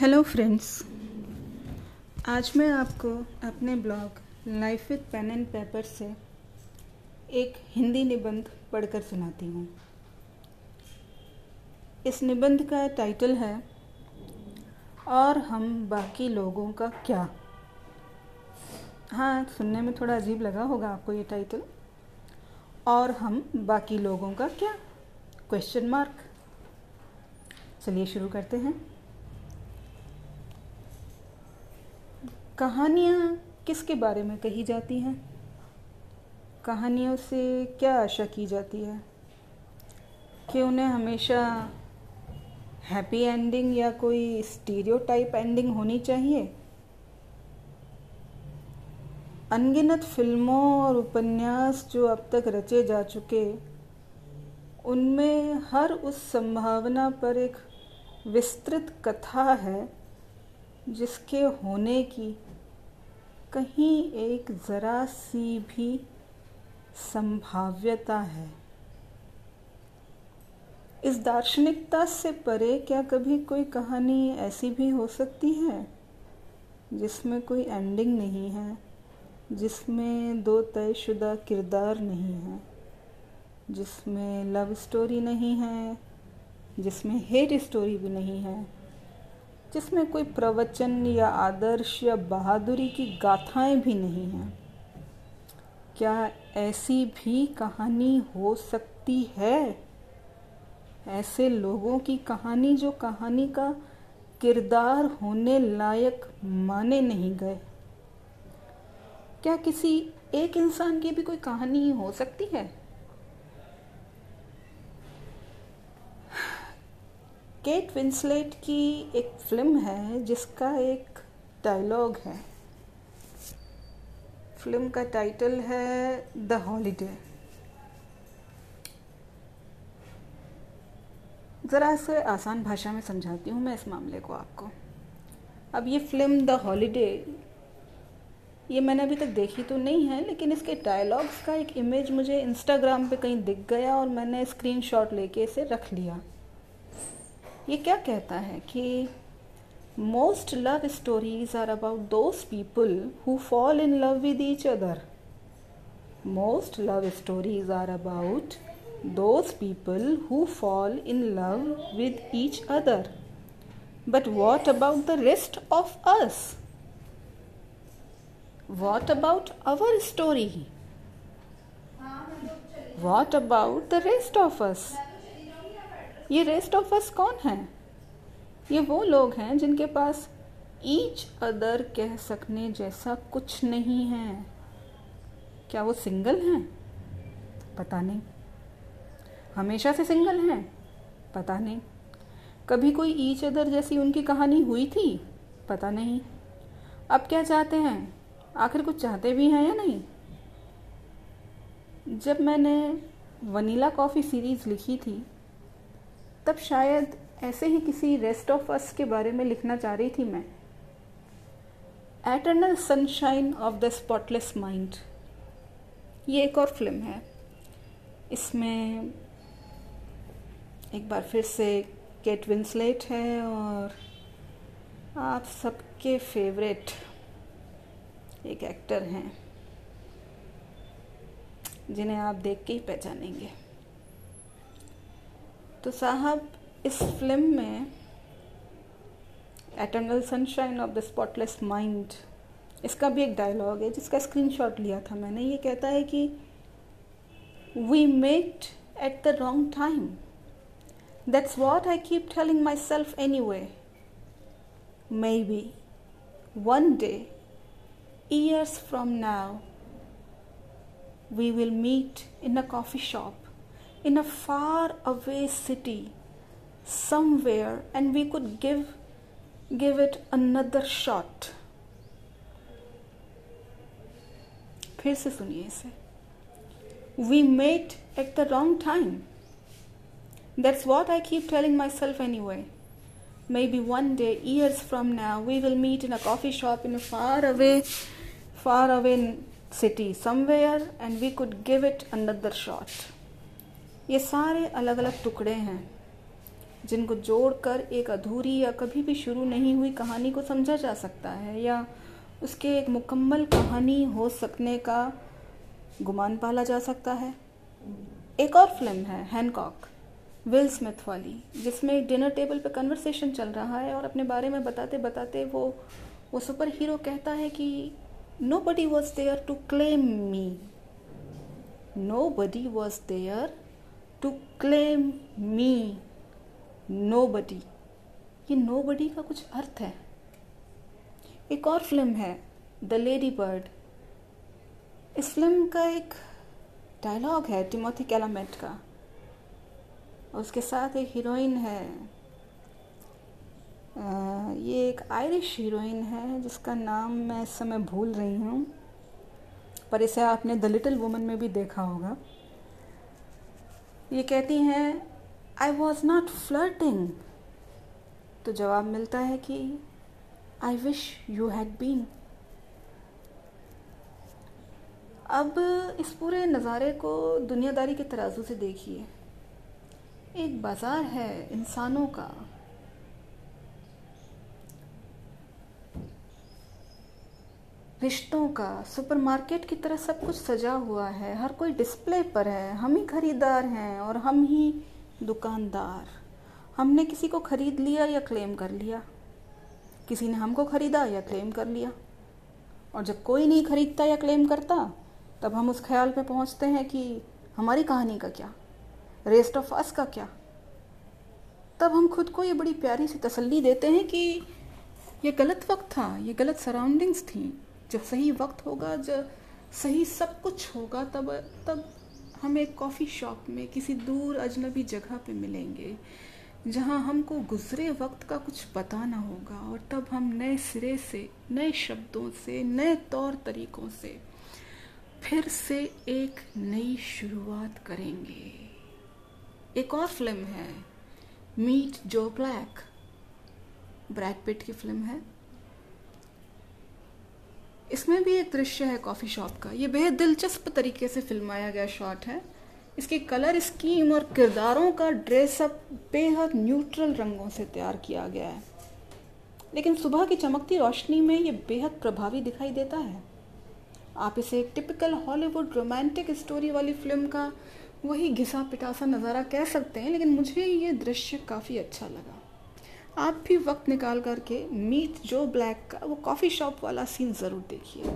Hello friends आज मैं आपको अपने blog life with pen and paper से एक हिंदी निबंध पढ़कर सुनाती हूँ। इस निबंध का टाइटल है, और हम बाकी लोगों का क्या? हाँ सुनने में थोड़ा अजीब लगा होगा आपको ये टाइटल और हम बाकी लोगों का क्या? क्वेश्चन मार्क चलिए शुरू करते हैं। कहानियाँ किसके बारे में कही जाती हैं? कहानियों से क्या आशा की जाती है? कि उन्हें हमेशा हैप्पी एंडिंग या कोई स्टीरियोटाइप एंडिंग होनी चाहिए? अनगिनत फ़िल्मों और उपन्यास जो अब तक रचे जा चुके, उनमें हर उस संभावना पर एक विस्तृत कथा है जिसके होने की कहीं एक ज़रा सी भी संभाव्यता है। इस दार्शनिकता से परे क्या कभी कोई कहानी ऐसी भी हो सकती है, जिसमें कोई एंडिंग नहीं है, जिसमें दो तयशुदा किरदार नहीं है, जिसमें लव स्टोरी नहीं है, जिसमें हेट स्टोरी भी नहीं है? जिसमें कोई प्रवचन या आदर्श या बहादुरी की गाथाएँ भी नहीं हैं। क्या ऐसी भी कहानी हो सकती है? ऐसे लोगों की कहानी जो कहानी का किरदार होने लायक माने नहीं गए। क्या किसी एक इंसान की भी कोई कहानी हो सकती है? केट विंसलेट की एक फ़िल्म है, जिसका एक डायलॉग है। फ़िल्म का टाइटल है द हॉलीडे ज़रा इसे आसान भाषा में समझाती हूँ मैं इस मामले को आपको। अब ये फ़िल्म द हॉलीडे ये मैंने अभी तक देखी तो नहीं है, लेकिन इसके डायलॉग्स का एक इमेज मुझे इंस्टाग्राम पे कहीं दिख गया और मैंने स्क्रीनशॉट लेके इसे रख लिया। ये क्या कहता है कि most love stories are about those people who fall in love with each other most love stories are about those people who fall in love with each other but what about the rest of us what about our story what about the rest of us ये rest of अस कौन है? ये वो लोग हैं जिनके पास each other कह सकने जैसा कुछ नहीं है। क्या वो सिंगल हैं? पता नहीं। हमेशा से सिंगल हैं? पता नहीं। कभी कोई ईच अदर जैसी उनकी कहानी हुई थी? पता नहीं। अब क्या चाहते हैं? आखिर कुछ चाहते भी हैं या नहीं? जब मैंने वनीला कॉफ़ी सीरीज़ लिखी थी तब शायद ऐसे ही किसी रेस्ट ऑफ़ अस के बारे में लिखना चाह रही थी मैं। Eternal sunshine of the spotless mind ये एक और फ़िल्म है। इसमें एक बार फिर से केट विंसलेट है और आप सबके फेवरेट एक एक्टर हैं, जिन्हें आप देख के ही पहचानेंगे। तो साहब, इस फ़िल्म में eternal sunshine of the spotless mind इसका भी एक डायलॉग है, जिसका स्क्रीनशॉट लिया था मैंने। ये कहता है कि we met at the wrong time that's what I keep telling myself anyway maybe one day years from now we will meet in a coffee shop. in a far away city somewhere and we could give give it another shot फिर से सुनिए इसे we met at the wrong time that's what i keep telling myself anyway maybe one day years from now we will meet in a coffee shop in a far away far away city somewhere and we could give it another shot ये सारे अलग अलग टुकड़े हैं, जिनको जोड़कर एक अधूरी या कभी भी शुरू नहीं हुई कहानी को समझा जा सकता है, या उसके एक मुकम्मल कहानी हो सकने का गुमान पाला जा सकता है। एक और फ़िल्म है, हैनकॉक, विल स्मिथ वाली, जिसमें एक डिनर टेबल पर कन्वर्सेशन चल रहा है और अपने बारे में बताते बताते वो वो सुपर हीरो कहता है कि nobody was there to claim me nobody was there to claim me nobody ये नो बडी का कुछ अर्थ है। एक और फ़िल्म है द लेडी बर्ड इस फ़िल्म का एक डायलॉग है टिमोथी कैलामेट का। उसके साथ एक हीरोइन है। आ, ये एक आयरिश हीरोइन है जिसका नाम मैं इस समय भूल रही हूँ। पर इसे आपने द लिटिल वुमन में भी देखा होगा। ये कहती हैं आई वॉज़ नॉट फ्लर्टिंग तो जवाब मिलता है कि I wish you had been अब इस पूरे नज़ारे को दुनियादारी के तराजू से देखिए। एक बाज़ार है इंसानों का। रिश्तों का, सुपरमार्केट की तरह सब कुछ सजा हुआ है। हर कोई डिस्प्ले पर है। हम ही खरीदार हैं और हम ही दुकानदार। हमने किसी को ख़रीद लिया या क्लेम कर लिया? किसी ने हमको ख़रीदा या क्लेम कर लिया? और जब कोई नहीं ख़रीदता या क्लेम करता, तब हम उस ख्याल पे पहुँचते हैं कि हमारी कहानी का क्या? रेस्ट ऑफ़ अस का क्या? तब हम खुद को ये बड़ी प्यारी सी तसल्ली देते हैं कि ये गलत वक्त था, ये गलत सराउंडिंग्स थी। जब सही वक्त होगा, जब सही सब कुछ होगा, तब तब हम एक कॉफ़ी शॉप में किसी दूर अजनबी जगह पे मिलेंगे, जहाँ हमको गुजरे वक्त का कुछ पता ना होगा और तब हम नए सिरे से, नए शब्दों से, नए तौर तरीकों से फिर से एक नई शुरुआत करेंगे। एक और फ़िल्म है मीट जो ब्लैक ब्रैड पिट की फ़िल्म है। इसमें भी एक दृश्य है कॉफ़ी शॉप का। ये बेहद दिलचस्प तरीके से फिल्माया गया शॉट है। इसकी कलर, स्कीम और किरदारों का ड्रेसअप बेहद न्यूट्रल रंगों से तैयार किया गया है। लेकिन सुबह की चमकती रोशनी में ये बेहद प्रभावी दिखाई देता है। आप इसे एक टिपिकल हॉलीवुड रोमांटिक स्टोरी वाली फ़िल्म का वही घिसा पिटासा नज़ारा कह सकते हैं, लेकिन मुझे ये दृश्य काफ़ी अच्छा लगा। आप भी वक्त निकाल करके मीट जो ब्लैक का, वो कॉफ़ी शॉप वाला सीन ज़रूर देखिए।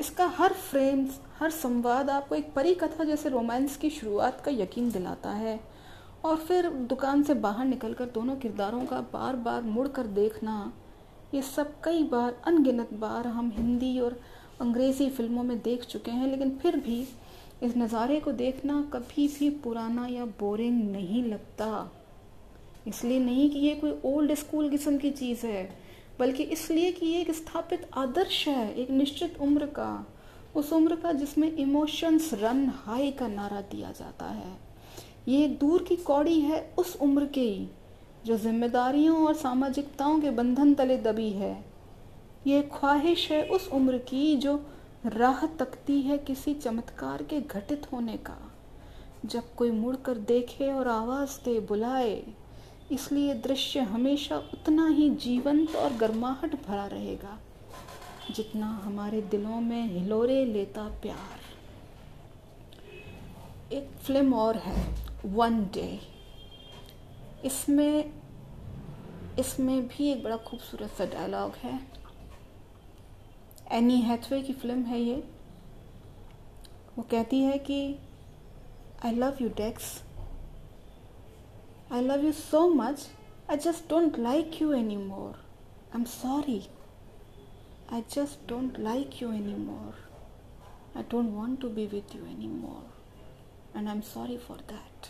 इसका हर फ्रेम हर संवाद आपको एक परी कथा जैसे रोमांस की शुरुआत का यकीन दिलाता है। और फिर दुकान से बाहर निकलकर दोनों किरदारों का बार बार मुड़ कर देखना, ये सब कई बार अनगिनत बार हम हिंदी और अंग्रेज़ी फ़िल्मों में देख चुके हैं, लेकिन फिर भी इस नज़ारे को देखना कभी भी पुराना या बोरिंग नहीं लगता। इसलिए नहीं कि ये कोई ओल्ड स्कूल किस्म की चीज़ है, बल्कि इसलिए कि ये एक स्थापित आदर्श है, एक निश्चित उम्र का। उस उम्र का जिसमें इमोशंस रन हाई का नारा दिया जाता है। ये दूर की कौड़ी है उस उम्र के, जो जिम्मेदारियों और सामाजिकताओं के बंधन तले दबी है। ये ख्वाहिश है उस उम्र की, जो राह तकती है किसी चमत्कार के घटित होने का। जब कोई मुड़कर देखे और आवाज़ दे, बुलाए इसलिए दृश्य हमेशा उतना ही जीवंत और गर्माहट भरा रहेगा, जितना हमारे दिलों में हिलोरे लेता प्यार। एक फ़िल्म और है वन डे इसमें इसमें भी एक बड़ा खूबसूरत सा डायलॉग है। एनी हैथवे की फ़िल्म है ये। वो कहती है कि I love you Dex I just don't like you anymore I am sorry I just don't like you anymore I don't want to be with you anymore and I am sorry for that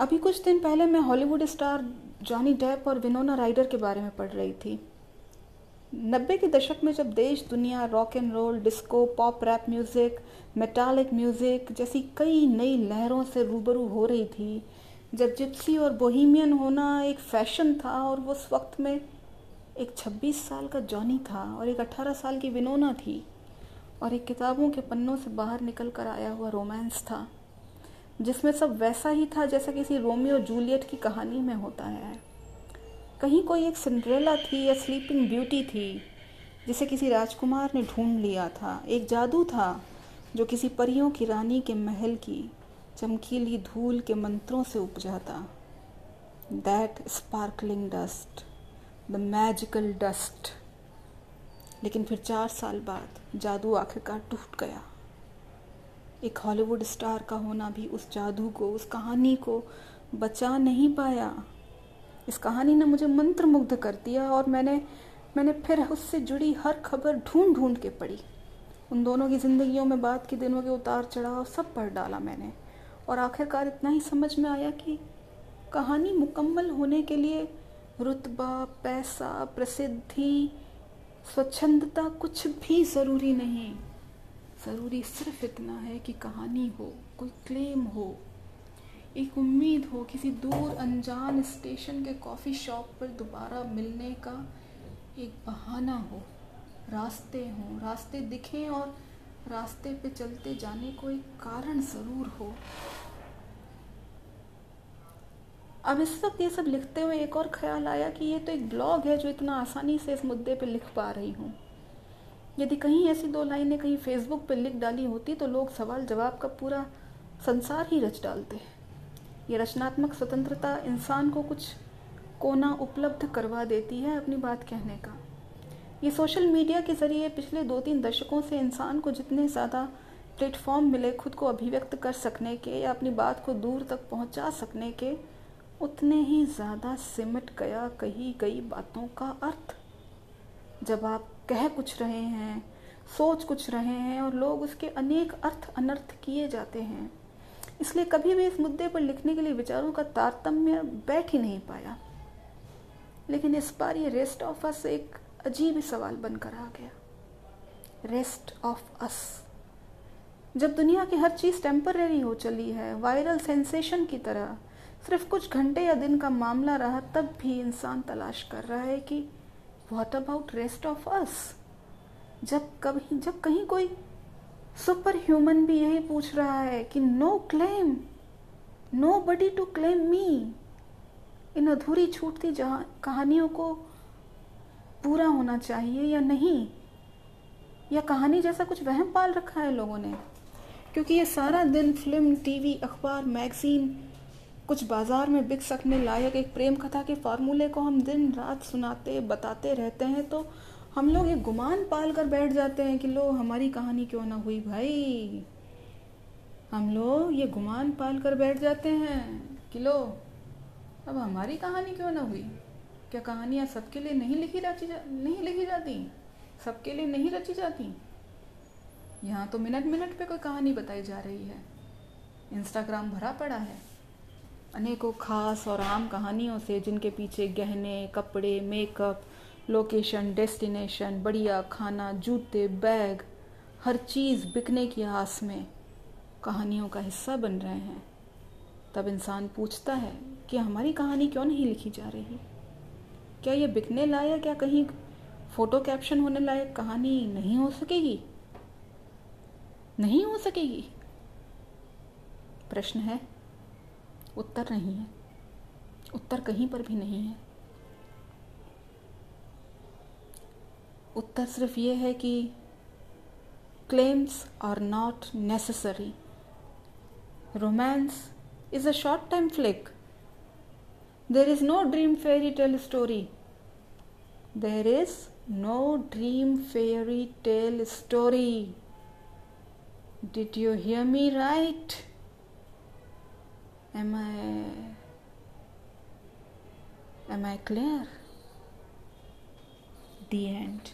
अभी कुछ दिन पहले मैं Hollywood star Johnny Depp और विनोना rider के बारे में पढ़ रही थी। नब्बे के दशक में जब देश, दुनिया rock and roll disco pop rap music metallic music जैसी कई नई लहरों से रूबरू हो रही थी, जब जिप्सी और बोहीमियन होना एक फ़ैशन था और उस वक्त में एक 26 साल का जॉनी था और एक 18 साल की विनोना थी और एक किताबों के पन्नों से बाहर निकल कर आया हुआ रोमांस था, जिसमें सब वैसा ही था जैसा किसी रोमियो जूलियट की कहानी में होता है। कहीं कोई एक सिंड्रेला थी या स्लीपिंग ब्यूटी थी, जिसे किसी राजकुमार ने ढूंढ लिया था। एक जादू था जो किसी परियों की रानी के महल की चमकीली धूल के मंत्रों से उपजा था that sparkling dust the magical dust लेकिन फिर चार साल बाद जादू आखिरकार टूट गया। एक हॉलीवुड स्टार का होना भी उस जादू को, उस कहानी को बचा नहीं पाया। इस कहानी ने मुझे मंत्र मुग्ध कर दिया और मैंने मैंने फिर उससे जुड़ी हर खबर ढूंढ ढूंढ के पढ़ी। उन दोनों की ज़िंदगियों में बात के दिनों के उतार चढ़ाव सब पढ़ डाला मैंने। और आखिरकार इतना ही समझ में आया कि कहानी मुकम्मल होने के लिए रुतबा, पैसा, प्रसिद्धि, स्वच्छंदता कुछ भी ज़रूरी नहीं। ज़रूरी सिर्फ़ इतना है कि कहानी हो, कोई क्लेम हो। एक उम्मीद हो किसी दूर अनजान स्टेशन के कॉफ़ी शॉप पर दोबारा मिलने का एक बहाना हो। रास्ते हों, रास्ते दिखें और रास्ते पे चलते जाने को एक कारण ज़रूर हो। अब इस वक्त ये सब लिखते हुए एक और ख्याल आया कि ये तो एक ब्लॉग है जो इतना आसानी से इस मुद्दे पे लिख पा रही हूँ। यदि कहीं ऐसी दो लाइनें कहीं फेसबुक पे लिख डाली होती तो लोग सवाल जवाब का पूरा संसार ही रच डालते ये रचनात्मक स्वतंत्रता इंसान को कुछ कोना उपलब्ध करवा देती है अपनी बात कहने का। ये सोशल मीडिया के ज़रिए पिछले दो तीन दशकों से इंसान को जितने ज़्यादा प्लेटफॉर्म मिले खुद को अभिव्यक्त कर सकने के या अपनी बात को दूर तक पहुँचा सकने के, उतने ही ज़्यादा सिमट गया कही गई बातों का अर्थ। जब आप कह कुछ रहे हैं, सोच कुछ रहे हैं और लोग उसके अनेक अर्थ अनर्थ किए जाते हैं इसलिए कभी भी इस मुद्दे पर लिखने के लिए विचारों का तारतम्य बैठ ही नहीं पाया। लेकिन इस बार ये रेस्ट ऑफ़ अस एक अजीब सवाल बनकर आ गया। रेस्ट ऑफ़ अस जब दुनिया की हर चीज़ टेम्पररी हो चली है वायरल सेंसेशन की तरह, सिर्फ़ कुछ घंटे या दिन का मामला रहा, तब भी इंसान तलाश कर रहा है कि what about rest of us जब कभी, जब कहीं कोई सुपर ह्यूमन भी यही पूछ रहा है कि no claim, nobody to claim me. इन अधूरी छूटती जहाँ कहानियों को पूरा होना चाहिए या नहीं? या कहानी जैसा कुछ वहम पाल रखा है लोगों ने? क्योंकि ये सारा दिन फ़िल्म, टीवी, अखबार, मैगजीन, कुछ बाज़ार में बिक सकने लायक एक प्रेम कथा के फार्मूले को हम दिन रात सुनाते, बताते रहते हैं तो हम लोग ये गुमान पाल कर बैठ जाते हैं कि लो, हमारी कहानी क्यों ना हुई भाई? हम लोग ये गुमान पाल कर बैठ जाते हैं कि लो, अब हमारी कहानी क्यों ना हुई? क्या कहानियाँ सबके लिए नहीं लिखी रची जा, नहीं लिखी जाती? सबके लिए नहीं रची जाती? यहाँ तो मिनट मिनट पे कोई कहानी बताई जा रही है। इंस्टाग्राम भरा पड़ा है। अनेकों खास और आम कहानियों से जिनके पीछे गहने, कपड़े, मेकअप लोकेशन, डेस्टिनेशन, बढ़िया खाना, जूते, बैग, हर चीज़ बिकने की आस में कहानियों का हिस्सा बन रहे हैं। तब इंसान पूछता है कि हमारी कहानी क्यों नहीं लिखी जा रही? क्या ये बिकने लायक या कहीं फ़ोटो कैप्शन होने लायक कहानी नहीं हो सकेगी? नहीं हो सकेगी? प्रश्न है। उत्तर नहीं है। उत्तर कहीं पर भी नहीं है। उत्तर सिर्फ ये है कि claims are not necessary romance is a short time flick there is no dream fairy tale story There is no dream fairy tale story. Did you hear me right? Am I am I clear? The end.